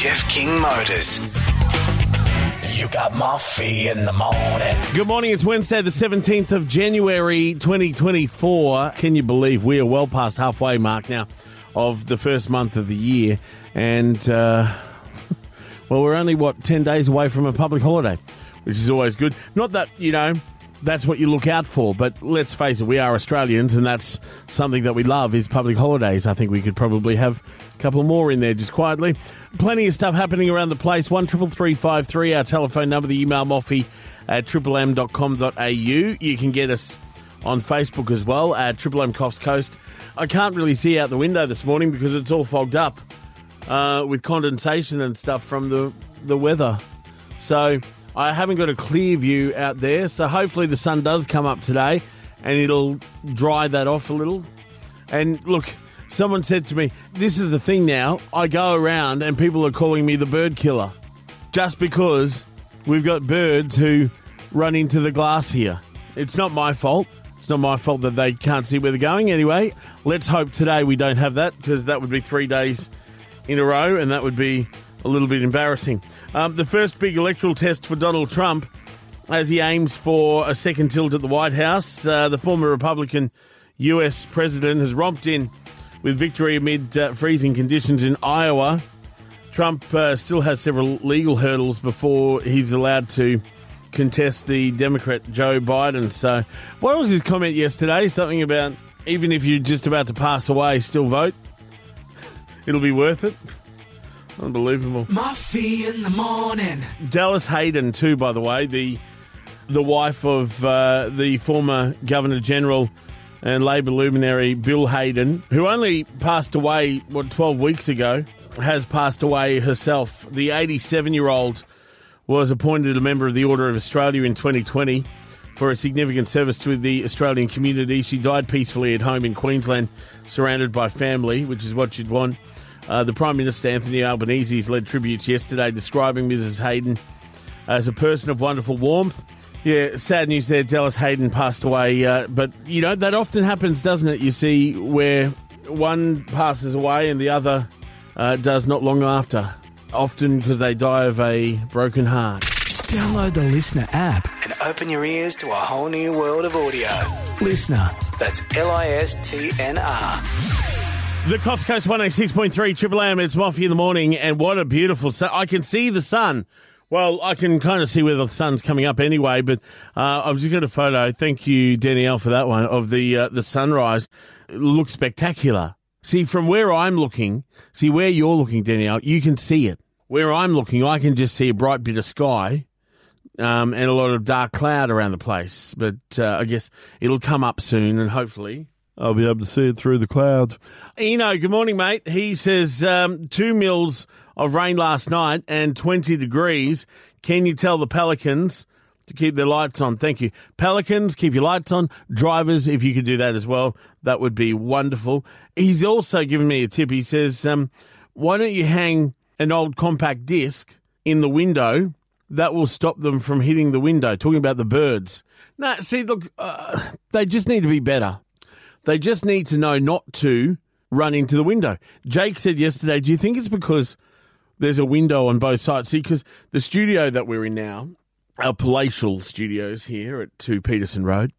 Jeff King Motors. You got Moffee in the morning. Good morning. It's Wednesday, the 17th of January, 2024. Can you believe we are well past halfway mark now of the first month of the year? And, uh, well, we're only, what, 10 days away from a public holiday, which is always good. Not that, you know, that's what you look out for, but let's face it, we are Australians, and that's something that we love is public holidays. I think we could probably have a couple more in there just quietly. Plenty of stuff happening around the place. One triple three five three. Our telephone number. The email moffy at triplem.com.au. You can get us on Facebook as well at Triple M Coffs Coast. I can't really see out the window this morning because it's all fogged up uh, with condensation and stuff from the the weather. So I haven't got a clear view out there. So hopefully the sun does come up today and it'll dry that off a little. And look, someone said to me, This is the thing now. I go around and people are calling me the bird killer just because we've got birds who run into the glass here. It's not my fault. It's not my fault that they can't see where they're going. Anyway, let's hope today we don't have that because that would be three days in a row and that would be a little bit embarrassing. Um, the first big electoral test for Donald Trump as he aims for a second tilt at the White House. Uh, the former Republican US president has romped in with victory amid uh, freezing conditions in Iowa. Trump uh, still has several legal hurdles before he's allowed to contest the Democrat Joe Biden. So, what was his comment yesterday? Something about even if you're just about to pass away, still vote. It'll be worth it. Unbelievable. Moffee in the morning. Dallas Hayden, too, by the way, the the wife of uh, the former Governor General and Labor luminary Bill Hayden, who only passed away what twelve weeks ago, has passed away herself. The eighty-seven-year-old was appointed a member of the Order of Australia in 2020 for a significant service to the Australian community. She died peacefully at home in Queensland, surrounded by family, which is what you'd want. Uh, the Prime Minister Anthony Albanese has led tributes yesterday, describing Mrs. Hayden as a person of wonderful warmth. Yeah, sad news there. Dallas Hayden passed away, uh, but you know that often happens, doesn't it? You see where one passes away and the other uh, does not long after. Often because they die of a broken heart. Download the Listener app. And open your ears to a whole new world of audio. Listener. That's L I S T N R. The Coffs Coast 106.3 Triple M. It's Moffee in the morning, and what a beautiful sun. I can see the sun. Well, I can kind of see where the sun's coming up anyway, but uh, I've just got a photo. Thank you, Danielle, for that one of the uh, the sunrise. It looks spectacular. See, from where I'm looking, see where you're looking, Danielle, you can see it. Where I'm looking, I can just see a bright bit of sky um, and a lot of dark cloud around the place. But uh, I guess it'll come up soon, and hopefully I'll be able to see it through the clouds. Eno, good morning, mate. He says um, two mils of rain last night and 20 degrees. Can you tell the Pelicans to keep their lights on? Thank you. Pelicans, keep your lights on. Drivers, if you could do that as well, that would be wonderful. He's also given me a tip. He says, um, why don't you hang an old compact disc in the window? That will stop them from hitting the window. Talking about the birds. No, see, look, uh, they just need to be better. They just need to know not to run into the window. Jake said yesterday, do you think it's because there's a window on both sides? See, because the studio that we're in now, our palatial studios here at 2 Peterson Road,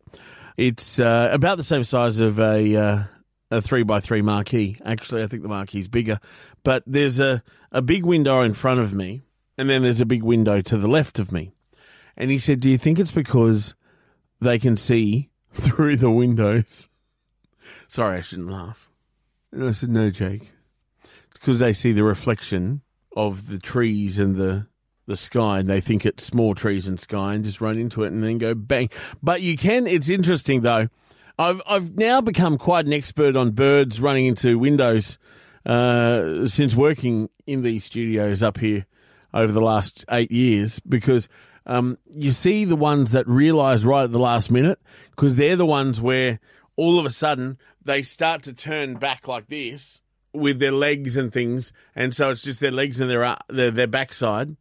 it's uh, about the same size of a, uh, a 3 by 3 marquee. Actually, I think the marquee's bigger. But there's a, a big window in front of me, and then there's a big window to the left of me. And he said, do you think it's because they can see through the windows? Sorry, I shouldn't laugh. And I said, no, Jake. It's because they see the reflection of the trees and the the sky and they think it's small trees and sky and just run into it and then go bang. But you can it's interesting though. I've I've now become quite an expert on birds running into windows uh, since working in these studios up here over the last eight years because um, you see the ones that realise right at the last minute because they're the ones where all of a sudden they start to turn back like this with their legs and things, and so it's just their legs and their their, their backside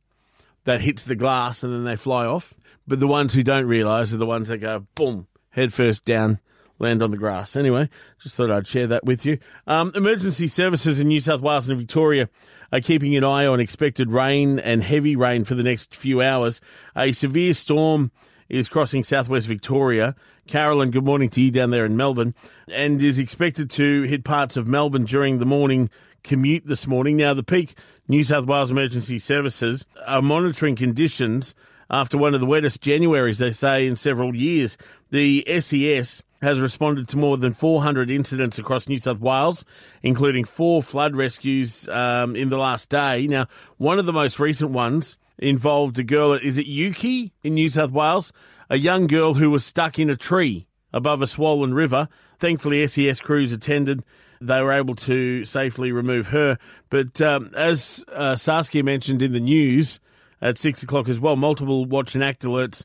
that hits the glass, and then they fly off. But the ones who don't realise are the ones that go boom head first down land on the grass. Anyway, just thought I'd share that with you. Um, emergency services in New South Wales and Victoria are keeping an eye on expected rain and heavy rain for the next few hours. A severe storm is crossing southwest Victoria. Carolyn, good morning to you down there in Melbourne, and is expected to hit parts of Melbourne during the morning commute this morning. Now, the peak New South Wales Emergency Services are monitoring conditions after one of the wettest Januaries, they say, in several years. The SES has responded to more than 400 incidents across New South Wales, including four flood rescues um, in the last day. Now, one of the most recent ones involved a girl, is it Yuki in New South Wales? A young girl who was stuck in a tree above a swollen river. Thankfully, SES crews attended. They were able to safely remove her. But um, as uh, Saskia mentioned in the news at six o'clock as well, multiple watch and act alerts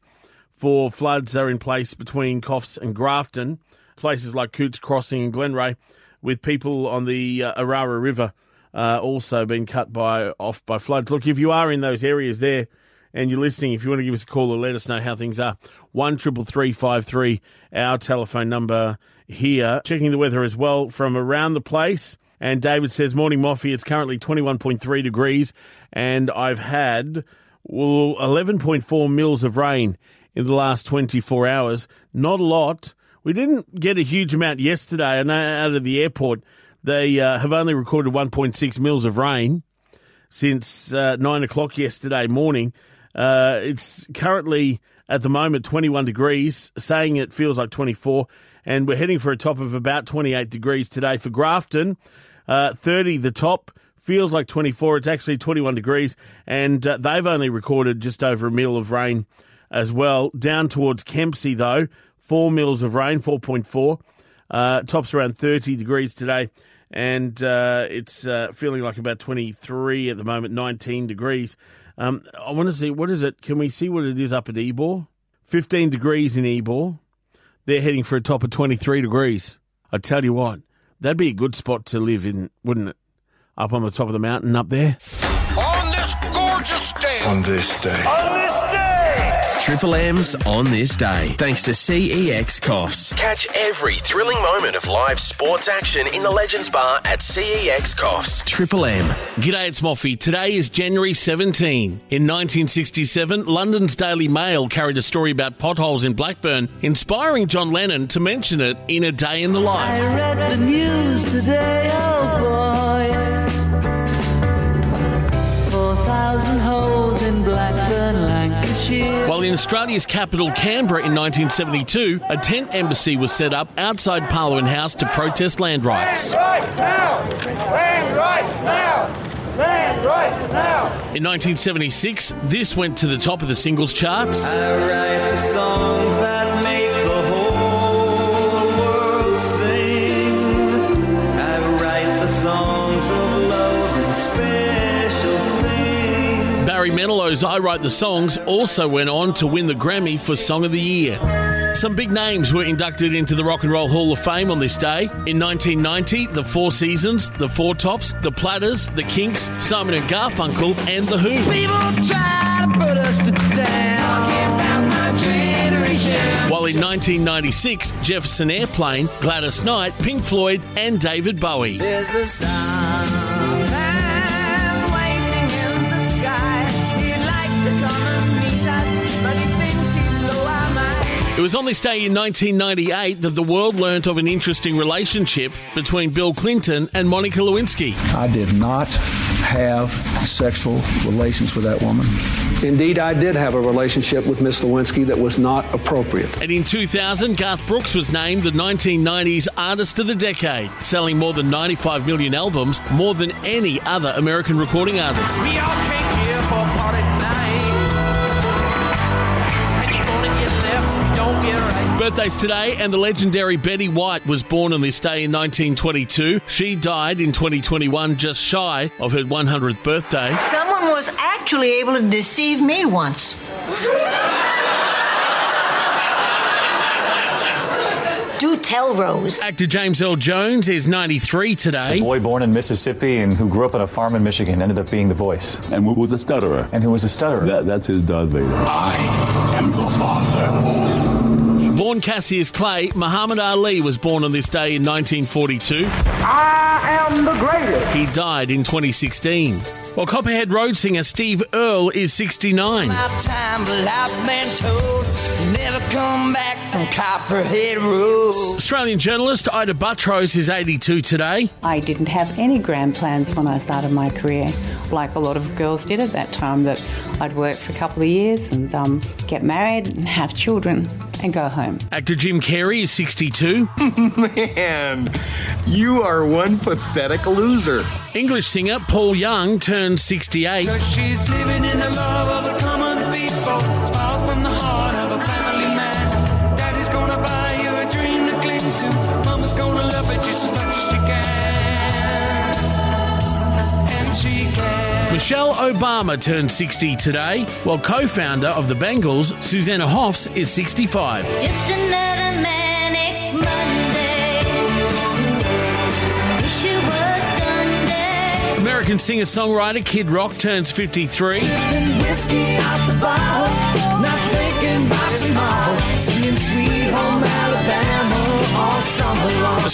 for floods are in place between Coffs and Grafton, places like Coutts Crossing and Glenreagh, with people on the uh, Orara River uh, also been cut by off by floods. Look, if you are in those areas there and you're listening, if you want to give us a call or let us know how things are, one triple three five three, our telephone number here. Checking the weather as well from around the place. And David says, Morning, Moffee. It's currently 21.3 degrees, and I've had well, 11.4 mils of rain in the last 24 hours. Not a lot. We didn't get a huge amount yesterday. Know out of the airport, they uh, have only recorded 1.6 mils of rain since uh, 9 o'clock yesterday morning. Uh, it's currently at the moment 21 degrees, saying it feels like 24, and we're heading for a top of about 28 degrees today for Grafton. Uh, 30 the top, feels like 24. It's actually 21 degrees, and uh, they've only recorded just over a mil of rain as well. Down towards Kempsey, though, four mils of rain, 4.4. Uh, tops around 30 degrees today, and uh, it's uh, feeling like about 23 at the moment, 19 degrees. Um, I want to see, what is it? Can we see what it is up at Ebor? 15 degrees in Ebor. They're heading for a top of 23 degrees. I tell you what, that'd be a good spot to live in, wouldn't it? Up on the top of the mountain up there. On this gorgeous day. on this day. On this day. Triple M's on this day, thanks to CEX Coffs. Catch every thrilling moment of live sports action in the Legends Bar at CEX Coffs. Triple M. G'day, it's Moffee. Today is January 17. In 1967, London's Daily Mail carried a story about potholes in Blackburn, inspiring John Lennon to mention it in A Day in the Life. I read the news today, oh boy. Australia's capital, Canberra, in 1972, a tent embassy was set up outside Parliament House to protest land rights. Right now! Land rights now! Land rights now! In 1976, this went to the top of the singles charts. Manilow's I Write the Songs also went on to win the Grammy for Song of the Year. Some big names were inducted into the Rock and Roll Hall of Fame on this day. In 1990, the Four Seasons, the Four Tops, the Platters, the Kinks, Simon and Garfunkel, and the Who. People try to put us to down. Talking about my generation. While in 1996, Jefferson Airplane, Gladys Knight, Pink Floyd, and David Bowie. It was on this day in 1998 that the world learnt of an interesting relationship between Bill Clinton and Monica Lewinsky. I did not have sexual relations with that woman. Indeed, I did have a relationship with Miss Lewinsky that was not appropriate. And in 2000, Garth Brooks was named the 1990s Artist of the Decade, selling more than 95 million albums, more than any other American recording artist. Birthdays today, and the legendary Betty White was born on this day in 1922. She died in 2021, just shy of her 100th birthday. Someone was actually able to deceive me once. Do tell, Rose. Actor James Earl Jones is 93 today. A boy born in Mississippi and who grew up on a farm in Michigan ended up being the voice. And who was a stutterer. And who was a stutterer. That, that's his Darth Vader. I am the father. Born Cassius Clay, Muhammad Ali was born on this day in 1942. I am the greatest. He died in 2016. While Copperhead Road singer Steve Earle is 69. time, but I've been told never come back from Copperhead Road. Australian journalist Ita Buttrose is 82 today. I didn't have any grand plans when I started my career, like a lot of girls did at that time, that I'd work for a couple of years and um, get married and have children and go home. Actor Jim Carrey is 62. Man, you are one pathetic loser. English singer Paul Young turns 68. Michelle Obama turned 60 today, while co founder of the Bangles, Susanna Hoffs, is 65. Just another manic Monday. Wish it was Sunday. American singer songwriter Kid Rock turns 53. Whiskey out the bottle, not thinking about tomorrow. Singing Sweet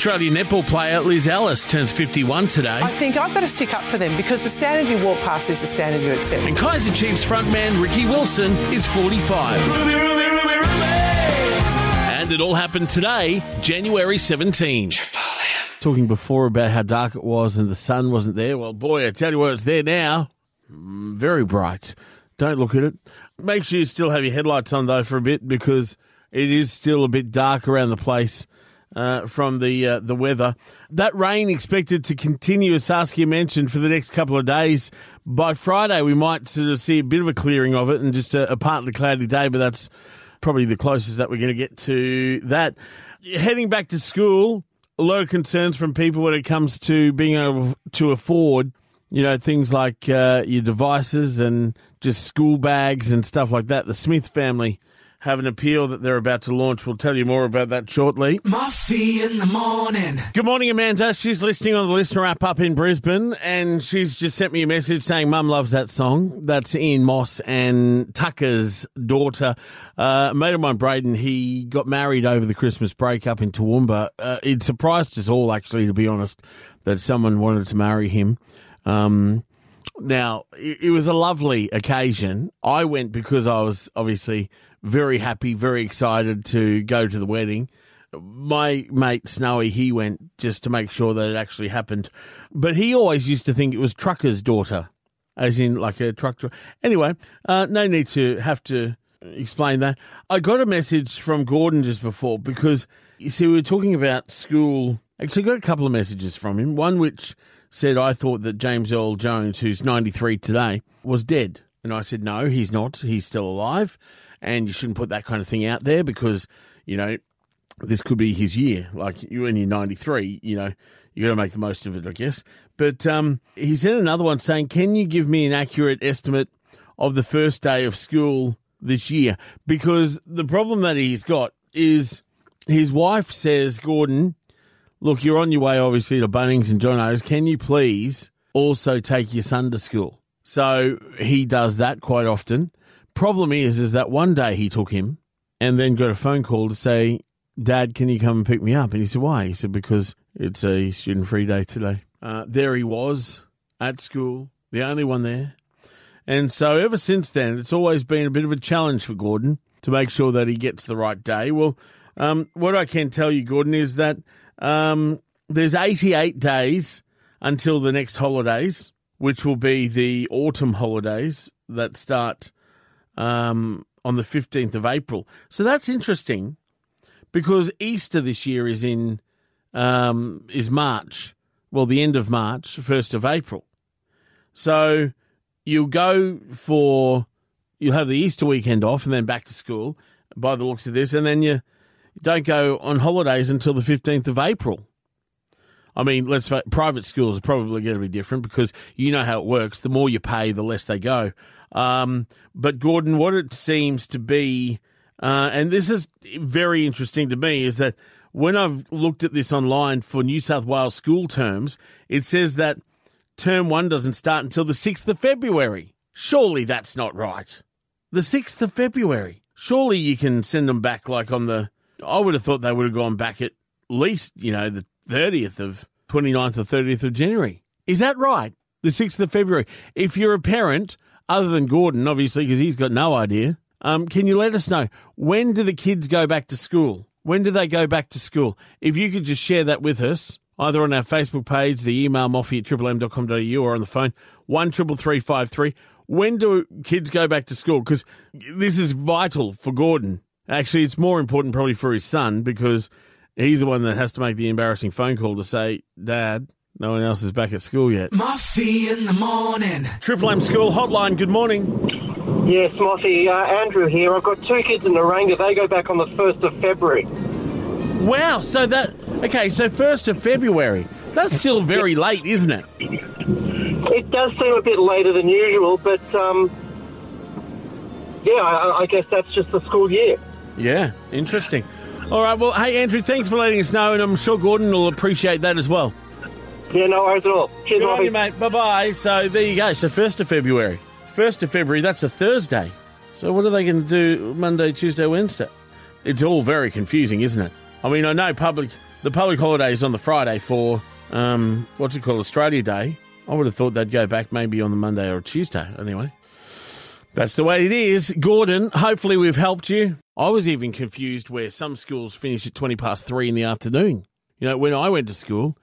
Australian netball player Liz Ellis turns 51 today. I think I've got to stick up for them because the standard you walk past is the standard you accept. And Kaiser Chiefs frontman Ricky Wilson is 45. Ruby, Ruby, Ruby, Ruby. And it all happened today, January 17. Talking before about how dark it was and the sun wasn't there. Well, boy, I tell you what, it's there now. Mm, Very bright. Don't look at it. Make sure you still have your headlights on, though, for a bit because it is still a bit dark around the place. Uh, from the uh, the weather, that rain expected to continue, as Saskia mentioned, for the next couple of days. By Friday, we might sort of see a bit of a clearing of it and just a, a partly cloudy day, but that's probably the closest that we're going to get to that. Heading back to school, a lot of concerns from people when it comes to being able to afford, you know, things like uh, your devices and just school bags and stuff like that. The Smith family have an appeal that they're about to launch. We'll tell you more about that shortly. Moffee in the morning. Good morning, Amanda. She's listening on the listener app up in Brisbane, and she's just sent me a message saying Mum loves that song. That's Ian Moss and Tucker's daughter. Uh, a mate of mine, Braden, he got married over the Christmas break up in Toowoomba. Uh, it surprised us all, actually, to be honest, that someone wanted to marry him. Um, now, it, it was a lovely occasion. I went because I was obviously very happy, very excited to go to the wedding. My mate Snowy, he went just to make sure that it actually happened. But he always used to think it was Trucker's daughter, as in like a truck. Anyway, uh, no need to have to explain that. I got a message from Gordon just before because you see, we were talking about school. Actually, got a couple of messages from him. One which said, I thought that James Earl Jones, who's 93 today, was dead. And I said, no, he's not. He's still alive. And you shouldn't put that kind of thing out there because, you know, this could be his year. Like you when you're 93, you know, you got to make the most of it, I guess. But um, he sent another one saying, can you give me an accurate estimate of the first day of school this year? Because the problem that he's got is his wife says, Gordon, look, you're on your way obviously to Bunnings and John O's. Can you please also take your son to school? So he does that quite often. Problem is, is that one day he took him and then got a phone call to say, Dad, can you come and pick me up? And he said, Why? He said, Because it's a student free day today. Uh, there he was at school, the only one there. And so ever since then, it's always been a bit of a challenge for Gordon to make sure that he gets the right day. Well, um, what I can tell you, Gordon, is that um, there's 88 days until the next holidays, which will be the autumn holidays that start um, on the 15th of April. So that's interesting because Easter this year is in um, is March. Well, the end of March, first of April. So you'll go for you'll have the Easter weekend off and then back to school. By the looks of this, and then you don't go on holidays until the fifteenth of April. I mean, let's private schools are probably going to be different because you know how it works. The more you pay, the less they go. Um, but Gordon, what it seems to be, uh, and this is very interesting to me, is that when I've looked at this online for New South Wales school terms, it says that term one doesn't start until the 6th of February. Surely that's not right. The 6th of February. Surely you can send them back like on the I would have thought they would have gone back at least, you know, the 30th of 29th or 30th of January. Is that right? The 6th of February. If you're a parent, other than Gordon, obviously, because he's got no idea, um, can you let us know when do the kids go back to school? When do they go back to school? If you could just share that with us, either on our Facebook page, the email moffy at triplem.com.au or on the phone, 1 333 When do kids go back to school? Because this is vital for Gordon. Actually, it's more important probably for his son because he's the one that has to make the embarrassing phone call to say, Dad, no one else is back at school yet. Moffee in the morning. Triple M School Hotline, good morning. Yes, Moffee, uh, Andrew here. I've got two kids in Naranga. They go back on the 1st of February. Wow, so that, okay, so 1st of February. That's still very late, isn't it? It does seem a bit later than usual, but um, yeah, I, I guess that's just the school year. Yeah, interesting. All right, well, hey, Andrew, thanks for letting us know, and I'm sure Gordon will appreciate that as well. Yeah, no worries at all. Cheers, Good on you, mate. Bye bye. So there you go. So 1st of February. 1st of February, that's a Thursday. So what are they going to do Monday, Tuesday, Wednesday? It's all very confusing, isn't it? I mean, I know public the public holiday is on the Friday for, um, what's it called, Australia Day. I would have thought they'd go back maybe on the Monday or Tuesday. Anyway, that's the way it is. Gordon, hopefully we've helped you. I was even confused where some schools finish at 20 past three in the afternoon. You know, when I went to school,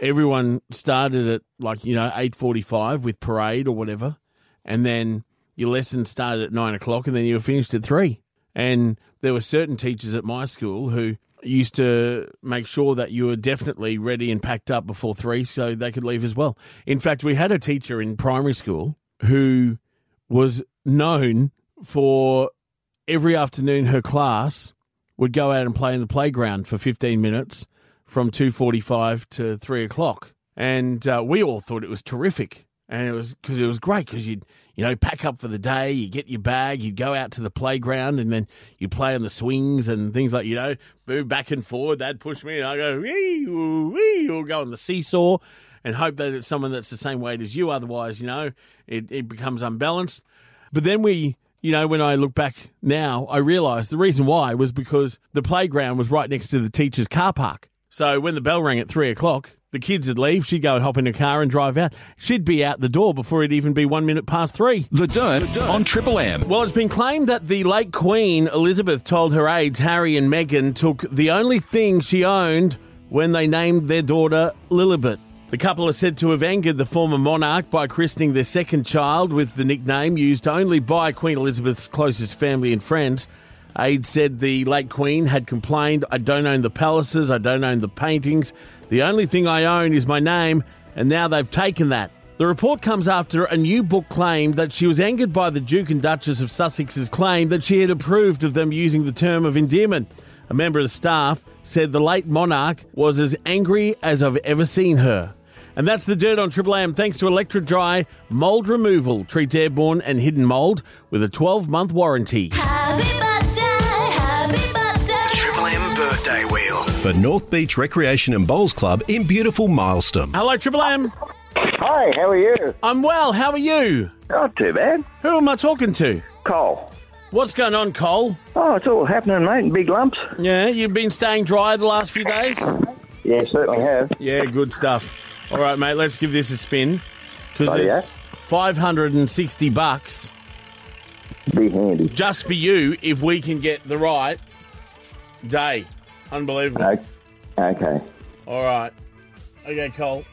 everyone started at like, you know, 8.45 with parade or whatever. And then your lesson started at nine o'clock and then you were finished at three. And there were certain teachers at my school who used to make sure that you were definitely ready and packed up before three so they could leave as well. In fact, we had a teacher in primary school who was known for every afternoon her class would go out and play in the playground for 15 minutes from 2.45 to 3 o'clock. And uh, we all thought it was terrific. And it was because it was great because you'd, you know, pack up for the day, you get your bag, you'd go out to the playground and then you play on the swings and things like, you know, move back and forward. They'd push me and I go, wee, wee, or go on the seesaw and hope that it's someone that's the same weight as you. Otherwise, you know, it, it becomes unbalanced. But then we, you know, when I look back now, I realise the reason why was because the playground was right next to the teacher's car park. So when the bell rang at three o'clock, the kids would leave. She'd go and hop in a car and drive out. She'd be out the door before it'd even be one minute past three. The Dirt on Triple M. Well, it's been claimed that the late Queen Elizabeth told her aides Harry and Meghan took the only thing she owned when they named their daughter Lilibet. The couple are said to have angered the former monarch by christening their second child with the nickname used only by Queen Elizabeth's closest family and friends. Aides said the late Queen had complained, I don't own the palaces, I don't own the paintings. The only thing I own is my name, and now they've taken that. The report comes after a new book claimed that she was angered by the Duke and Duchess of Sussex's claim that she had approved of them using the term of endearment. A member of the staff said the late monarch was as angry as I've ever seen her. And that's the dirt on Triple M. Thanks to Electrodry, mold removal treats airborne and hidden mold with a 12 month warranty. Happy birthday, happy birthday. Triple M birthday wheel. For North Beach Recreation and Bowls Club in beautiful Mylestom. Hello, Triple M. Hi, how are you? I'm well. How are you? Not too bad. Who am I talking to? Cole. What's going on, Cole? Oh, it's all happening, mate, in big lumps. Yeah, you've been staying dry the last few days? Yeah, certainly have. Yeah, good stuff. All right, mate, let's give this a spin. Because Rightio. it's 560 bucks Be handy. just for you if we can get the right day. Unbelievable. O- Okay. All right. Okay, Cole.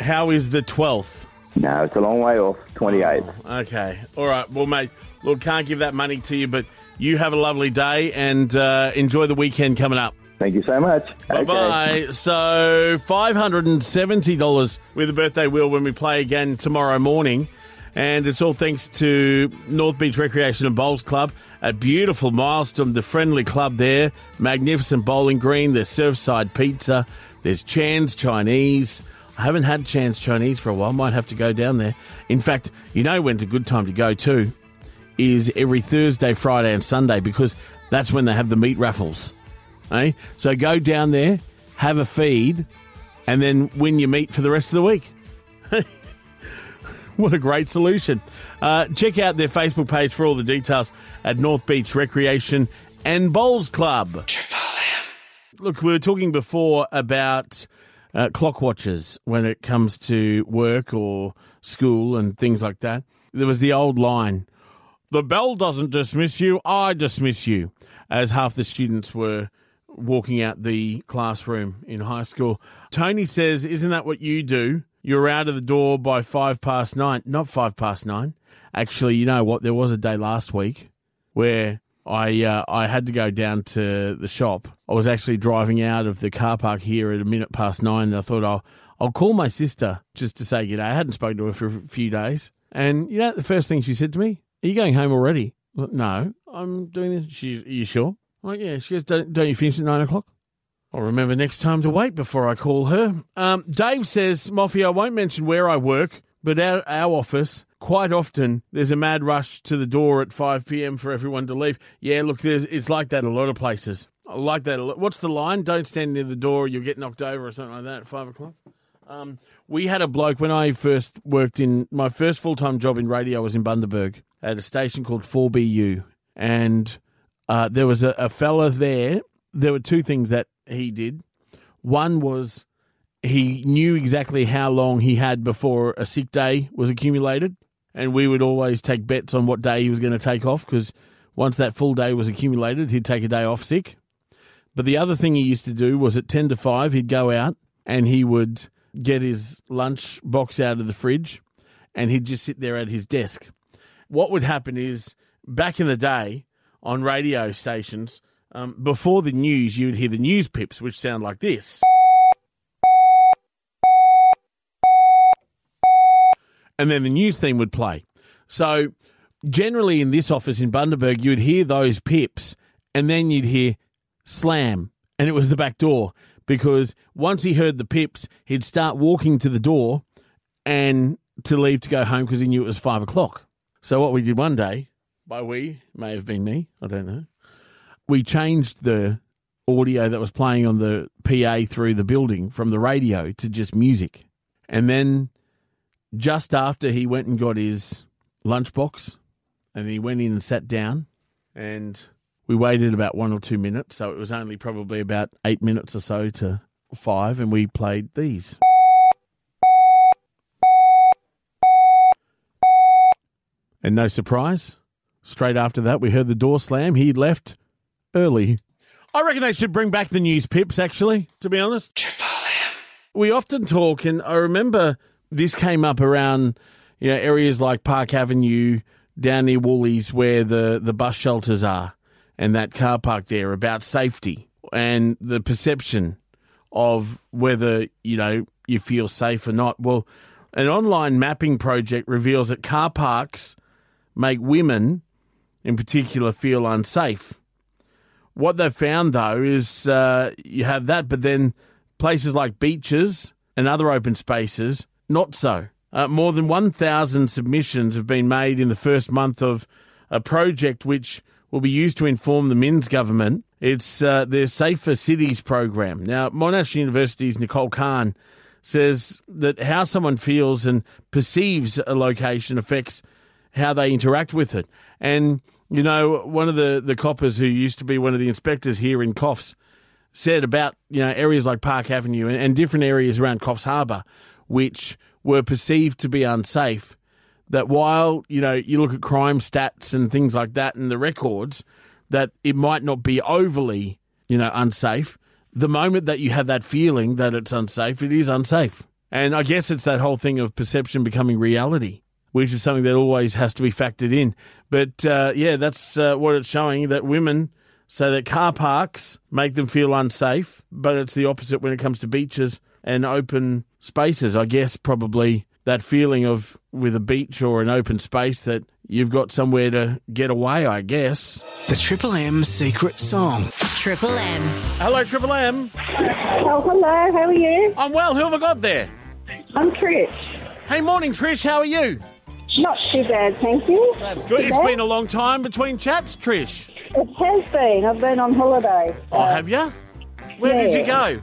How is the 12th? No, it's a long way off. 28. Okay. All right. Well, mate, look, can't give that money to you, but you have a lovely day and uh, enjoy the weekend coming up. Thank you so much. Bye bye. So and seventy dollars with a birthday wheel when we play again tomorrow morning, and it's all thanks to North Beach Recreation and Bowls Club, a beautiful Mylestom, the friendly club there, magnificent bowling green. There's Surfside Pizza, there's Chan's Chinese. I haven't had Chan's Chinese for a while. Might have to go down there. In fact, you know when's a good time to go to is every Thursday, Friday, and Sunday because that's when they have the meat raffles. Eh? So go down there, have a feed, and then win your meat for the rest of the week. what a great solution. Uh, check out their Facebook page for all the details at North Beach Recreation and Bowls Club. Look, we were talking before about uh, clock watches when it comes to work or school and things like that. There was the old line the bell doesn't dismiss you, I dismiss you, as half the students were walking out the classroom in high school. Tony says, Isn't that what you do? You're out of the door by five past nine. Not five past nine. Actually, you know what? There was a day last week where I uh, I had to go down to the shop. I was actually driving out of the car park here at a minute past nine. And I thought I'll I'll call my sister just to say good day. I hadn't spoken to her for a few days, and you know the first thing she said to me, "Are you going home already?" No, I'm doing this. She, are you sure? Like, yeah. She goes, don't, don't you finish at nine o'clock? I'll remember next time to wait before I call her. Um, Dave says, Moffee, I won't mention where I work, but our, our office, quite often, there's a mad rush to the door at 5 p.m. for everyone to leave. Yeah, look, it's like that a lot of places. I like that. a lot. What's the line? Don't stand near the door, you'll get knocked over or something like that at 5 o'clock. Um, we had a bloke when I first worked in my first full time job in radio was in Bundaberg at a station called 4BU. And uh, there was a, a fella there. There were two things that he did. One was he knew exactly how long he had before a sick day was accumulated. And we would always take bets on what day he was going to take off because once that full day was accumulated, he'd take a day off sick. But the other thing he used to do was at 10 to 5, he'd go out and he would get his lunch box out of the fridge and he'd just sit there at his desk. What would happen is back in the day on radio stations, um, before the news, you'd hear the news pips, which sound like this. And then the news theme would play. So, generally in this office in Bundaberg, you would hear those pips, and then you'd hear slam, and it was the back door. Because once he heard the pips, he'd start walking to the door and to leave to go home because he knew it was five o'clock. So, what we did one day, by we, may have been me, I don't know we changed the audio that was playing on the PA through the building from the radio to just music. And then just after he went and got his lunchbox and he went in and sat down and we waited about one or two minutes. So it was only probably about eight minutes or so to five and we played these. And no surprise, straight after that, we heard the door slam. He'd left early. I reckon they should bring back the news pips, actually, to be honest. We often talk, and I remember this came up around you know, areas like Park Avenue, down near Woolies, where the, the bus shelters are, and that car park there about safety and the perception of whether, you know, you feel safe or not. Well, an online mapping project reveals that car parks make women, in particular, feel unsafe. What they've found, though, is uh, you have that, but then places like beaches and other open spaces, not so. Uh, more than 1,000 submissions have been made in the first month of a project which will be used to inform the Minns government. It's uh, their Safer Cities program. Now, Monash University's Nicole Kalms says that how someone feels and perceives a location affects how they interact with it. And you know, one of the, the coppers who used to be one of the inspectors here in Coffs said about, you know, areas like Park Avenue and, and different areas around Coffs Harbour, which were perceived to be unsafe, that while, you know, you look at crime stats and things like that and the records, that it might not be overly, you know, unsafe. The moment that you have that feeling that it's unsafe, it is unsafe. And I guess it's that whole thing of perception becoming reality which is something that always has to be factored in. But uh, yeah, that's uh, what it's showing that women say that car parks make them feel unsafe, but it's the opposite when it comes to beaches and open spaces. I guess probably that feeling of with a beach or an open space that you've got somewhere to get away, I guess. The Triple M secret song. Triple M. Hello, Triple M. Oh, hello. How are you? I'm well. Who have I got there? I'm Trish. Hey, morning, Trish. How are you? Not too bad, thank you. That's good. It's been a long time between chats, Trish. It has been. I've been on holiday. Oh, have you? Where did you go?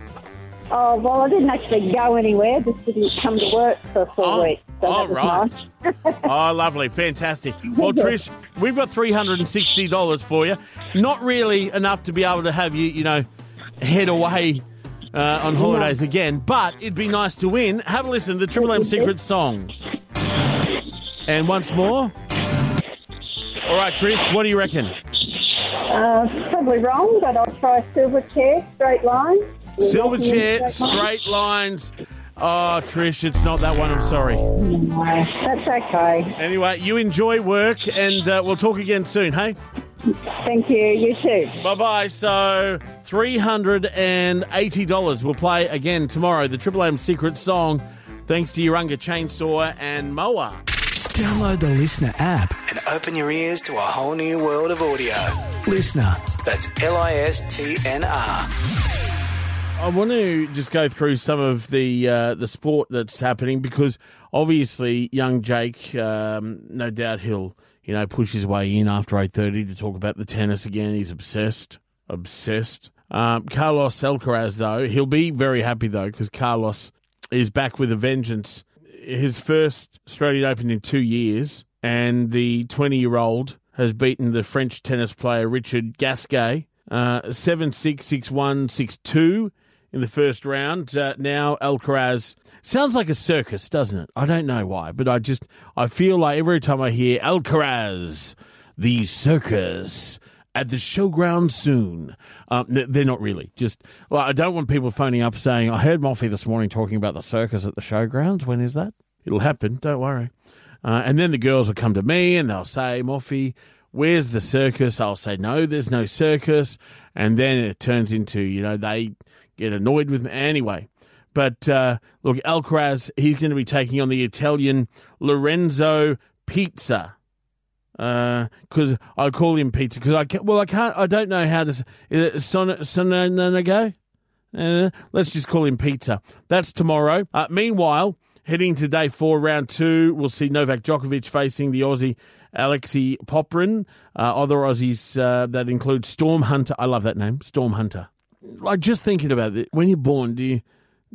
Oh, well, I didn't actually go anywhere. Just didn't come to work for four Oh, weeks. So oh, right. nice. Oh, lovely. Fantastic. Well, Trish, we've got $360 for you. Not really enough to be able to have you, you know, head away uh, on holidays again. But it'd be nice to win. Have a listen to the Triple M Secret song. And once more. All right, Trish, what do you reckon? Uh, probably wrong, but I'll try silver chair, straight line. Silverchair, straight lines. Oh, Trish, it's not that one. I'm sorry. No, That's okay. Anyway, you enjoy work, and uh, we'll talk again soon, hey? Thank you. You too. Bye bye. So, $380 We'll play again tomorrow. The Triple M secret song, thanks to Urunga Chainsaw and Mower. Download the Listener app and open your ears to a whole new world of audio. Listener, that's L I S T N R. I want to just go through some of the uh, the sport that's happening because obviously young Jake, um, no doubt he'll you know push his way in after eight thirty to talk about the tennis again. He's obsessed, obsessed. Um, Carlos Alcaraz though he'll be very happy though because Carlos is back with a vengeance. His first Australian Open in two years, and the twenty year old has beaten the French tennis player Richard Gasquet uh, seven six six one six two in the first round. Uh, now Alcaraz sounds like a circus, doesn't it? I don't know why, but I just I feel like every time I hear Alcaraz, the circus at the showground soon. Um, they're not really. Just well, I don't want people phoning up saying I heard Moffee this morning talking about the circus at the showgrounds. When is that? It'll happen. Don't worry. Uh, and then the girls will come to me and they'll say, Moffee, where's the circus? I'll say, no, there's no circus. And then it turns into, you know, they get annoyed with me. Anyway, but uh, look, Alcaraz, he's going to be taking on the Italian Lorenzo Pizza. Because I call him Pizza because I can't, well I can't I don't know how to s- is it son Sononago? Uh, let's just call him Pizza. That's tomorrow. Uh, meanwhile, heading to day four, round two, we'll see Novak Djokovic facing the Aussie Alexei Popyrin. Uh, other Aussies uh, that include Storm Hunter. I love that name, Storm Hunter. Like just thinking about it, when you're born, do you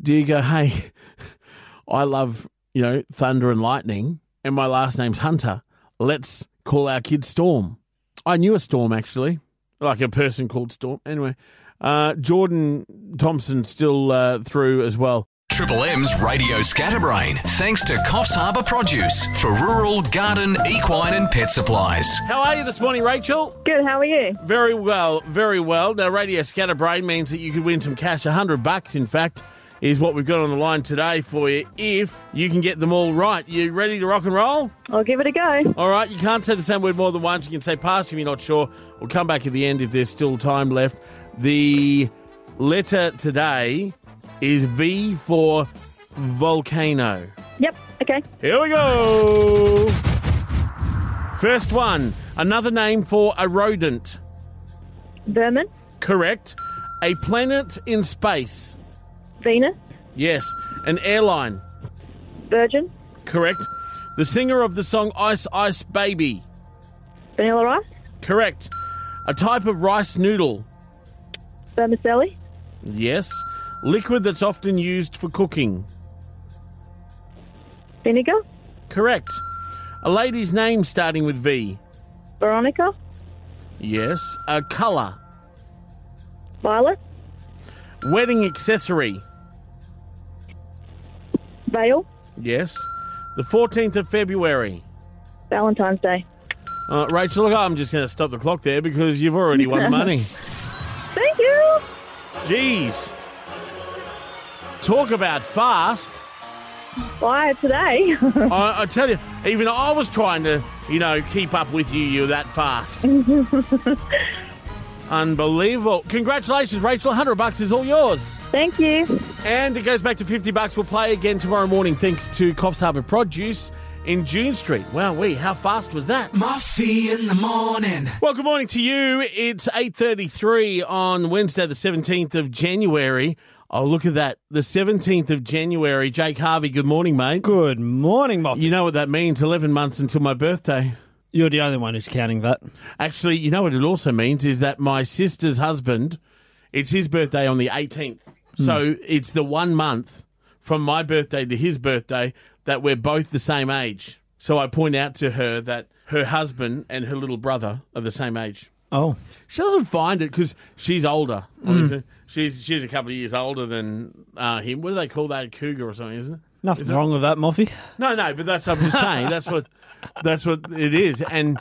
do you go, hey, I love you know thunder and lightning, and my last name's Hunter. Let's call our kid Storm. I knew a Storm actually, like a person called Storm. Anyway, uh, Jordan Thompson still uh, through as well. Triple M's Radio Scatterbrain, thanks to Coffs Harbour Produce for rural, garden, equine, and pet supplies. How are you this morning, Rachel? Good. How are you? Very well, very well. Now, Radio Scatterbrain means that you could win some cash. A hundred bucks, in fact, is what we've got on the line today for you. If you can get them all right, you ready to rock and roll? I'll give it a go. All right. You can't say the same word more than once. You can say pass if you're not sure. We'll come back at the end if there's still time left. The letter today is V for volcano. Yep. Okay. Here we go. First one, another name for a rodent. Vermin. Correct. A planet in space. Venus. Yes. An airline. Virgin. Correct. The singer of the song Ice Ice Baby. Vanilla Ice. Correct. A type of rice noodle. Vermicelli. Yes. Liquid that's often used for cooking. Vinegar. Correct. A lady's name starting with V. Veronica. Yes. A colour. Violet. Wedding accessory. Veil. Yes. The 14th of February. Valentine's Day. Uh, Rachel, look, I'm just going to stop the clock there because you've already won the money. Thank you. Jeez. Talk about fast. Why today? I, I tell you, even I was trying to, you know, keep up with you. You're that fast. Unbelievable. Congratulations, Rachel. 100 bucks is all yours. Thank you. And it goes back to 50 bucks. We'll play again tomorrow morning thanks to Coffs Harbour Produce in June Street. Wow, we how fast was that? Moffee in the morning. Well, good morning to you. It's 8.33 on Wednesday, the 17th of January. Oh, look at that. The 17th of January. Jake Harvey, good morning, mate. Good morning, Moffee. You know what that means? 11 months until my birthday. You're the only one who's counting that. Actually, you know what it also means is that my sister's husband, it's his birthday on the 18th. So it's the one month from my birthday to his birthday that we're both the same age. So I point out to her that her husband and her little brother are the same age. Oh. She doesn't find it because she's older. obviously. She's she's a couple of years older than uh, him. What do they call that? A cougar or something, isn't it? Nothing wrong with that, Moffee. No, no, but that's what I'm just saying that's what that's what it is. And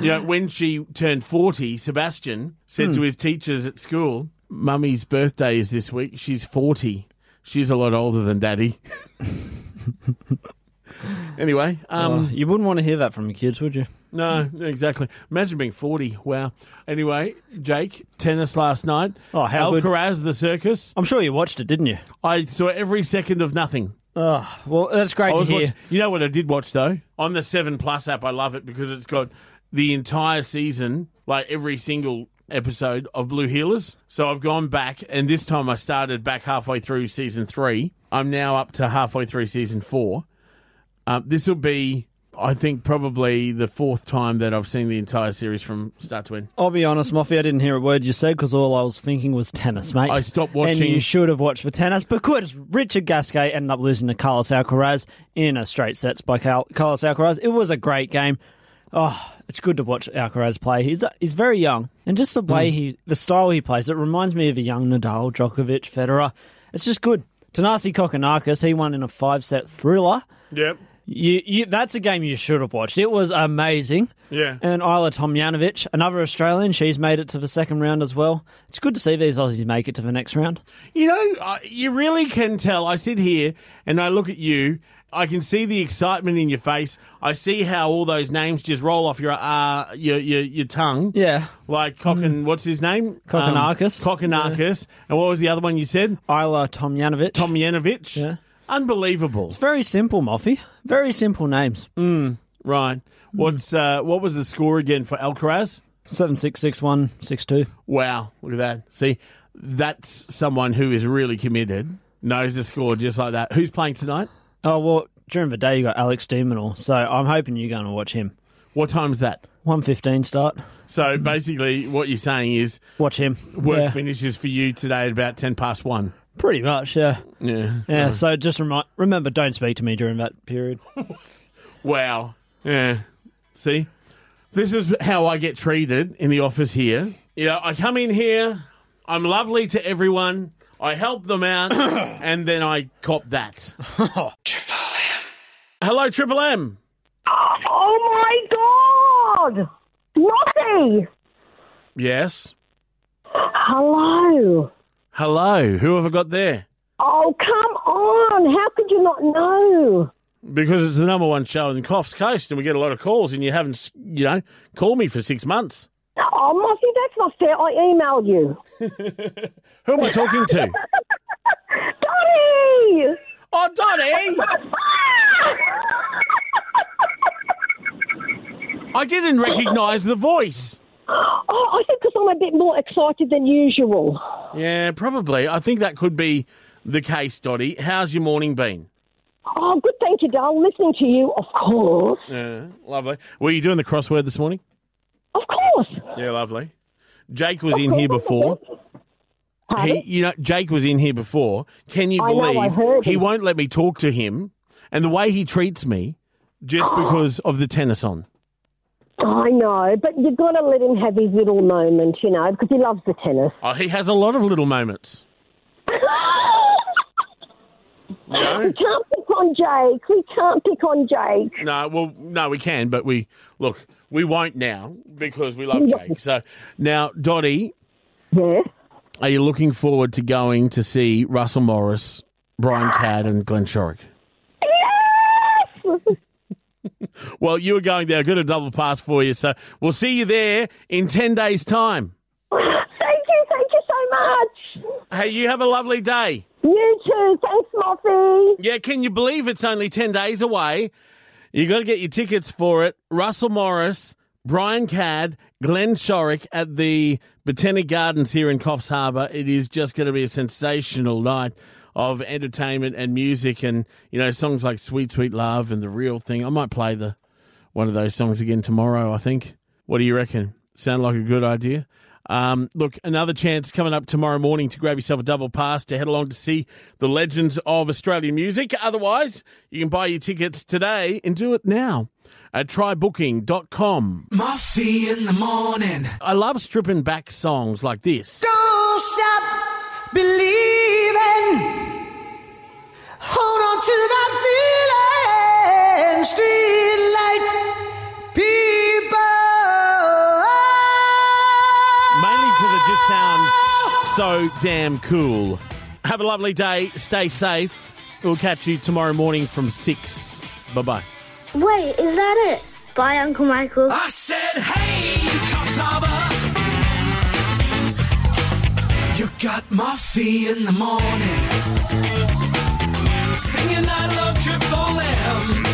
you know, when she turned forty, Sebastian said Hmm. to his teachers at school, "Mummy's birthday is this week. She's forty. She's a lot older than Daddy." anyway, um, Oh, you wouldn't want to hear that from your kids, would you? no, exactly. Imagine being forty. Wow. Anyway, Jake, tennis last night. Oh, how good. Alcaraz, the circus. I'm sure you watched it, didn't you? I saw every second of nothing. Oh, well, that's great I to hear. you know what I did watch though on the Seven Plus app. I love it because it's got the entire season, like every single episode of Blue Heelers. So I've gone back, and this time I started back halfway through season three. I'm now up to halfway through season four. Um, this will be, I think, probably the fourth time that I've seen the entire series from start to end. I'll be honest, Moffee, I didn't hear a word you said because all I was thinking was tennis, mate. I stopped And watching- you should have watched for tennis because Richard Gasquet ended up losing to Carlos Alcaraz in a straight sets by Cal- Carlos Alcaraz. It was a great game. Oh, it's good to watch Alcaraz play. He's he's very young, and just the way hmm. he, the style he plays, it reminds me of a young Nadal, Djokovic, Federer. It's just good. Thanasi Kokkinakis, he won in a five set thriller. Yep. You, you, that's a game you should have watched. It was amazing. Yeah. And Ajla Tomljanovic, another Australian, she's made it to the second round as well. It's good to see these Aussies make it to the next round. You know, you really can tell. I sit here and I look at you. I can see the excitement in your face. I see how all those names just roll off your uh, your, your your tongue. Yeah. Like Kokin, what's his name? Kokkinakis. Um, Kokkinakis. And what was the other one you said? Ajla Tomljanovic. Tomljanovic. Yeah. Unbelievable. It's very simple, Moffee. Very simple names. Mm, right. What's uh, what was the score again for Alcaraz? Seven six six one six two. Wow, look at that. See, that's someone who is really committed. Knows the score just like that. Who's playing tonight? Oh well, during the day you got Alex de Minaur, so I'm hoping you're going to watch him. What time's that? One fifteen start. So basically, what you're saying is Watch him. work Yeah. finishes for you today at about ten past one. Pretty much, yeah. Yeah. Yeah. Uh-huh. So just remi- remember, don't speak to me during that period. Wow. Yeah. See, this is how I get treated in the office here. Yeah, I come in here. I'm lovely to everyone. I help them out, and then I cop that. Hello, Triple M. Oh my God! Lottie! Yes. Hello. Hello. Who have I got there? Oh, come on. How could you not know? Because it's the number one show in Coffs Coast, and we get a lot of calls, and you haven't, you know, called me for six months. Oh, Mossy, that's not fair. I emailed you. Who am I talking to? Donnie! Oh, Donnie! I didn't recognise the voice. Oh, I think because I'm a bit more excited than usual. Yeah, probably. I think that could be the case, Dottie. How's your morning been? Oh, good. Thank you, darling. Listening to you, of course. Yeah, lovely. Were you doing the crossword this morning? Of course. Yeah, lovely. Jake was in here before. He, you know, Jake was in here before. Can you I believe he won't let me talk to him, and the way he treats me, just because of the tennis on. I know, but you've got to let him have his little moment, you know, because he loves the tennis. Oh, he has a lot of little moments. No? We can't pick on Jake. We can't pick on Jake. No, well, no, we can, but we look, we won't now because we love Jake. So now, Dottie, yes, are you looking forward to going to see Russell Morris, Brian Cadd, and Glenn Shorrock? Yes! Well, you were going there. I've got a double pass for you, so we'll see you there in ten days' time. Thank you, thank you so much. Hey, you have a lovely day. You too. Thanks, Moffee. Yeah, can you believe it's only 10 days away? you got to get your tickets for it. Russell Morris, Brian Cadd, Glenn Shorrock at the Botanic Gardens here in Coffs Harbour. It is just going to be a sensational night of entertainment and music and, you know, songs like Sweet Sweet Love and The Real Thing. I might play the one of those songs again tomorrow, I think. What do you reckon? Sound like a good idea? Um, look, another chance coming up tomorrow morning to grab yourself a double pass to head along to see the legends of Australian music. Otherwise, you can buy your tickets today and do it now at trybooking.com. Moffee in the morning. I love stripping back songs like this. Don't stop believing. Hold on to that feeling. Street light people. Mainly because it just sounds so damn cool. Have a lovely day. Stay safe. We'll catch you tomorrow morning from 6. Bye bye. Wait, is that it? Bye, Uncle Michael. I said, hey, You got my fee in the morning. Singing I love Triple M.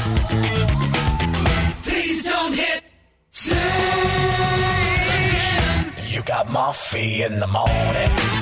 Please don't hit. You got my fee in the morning.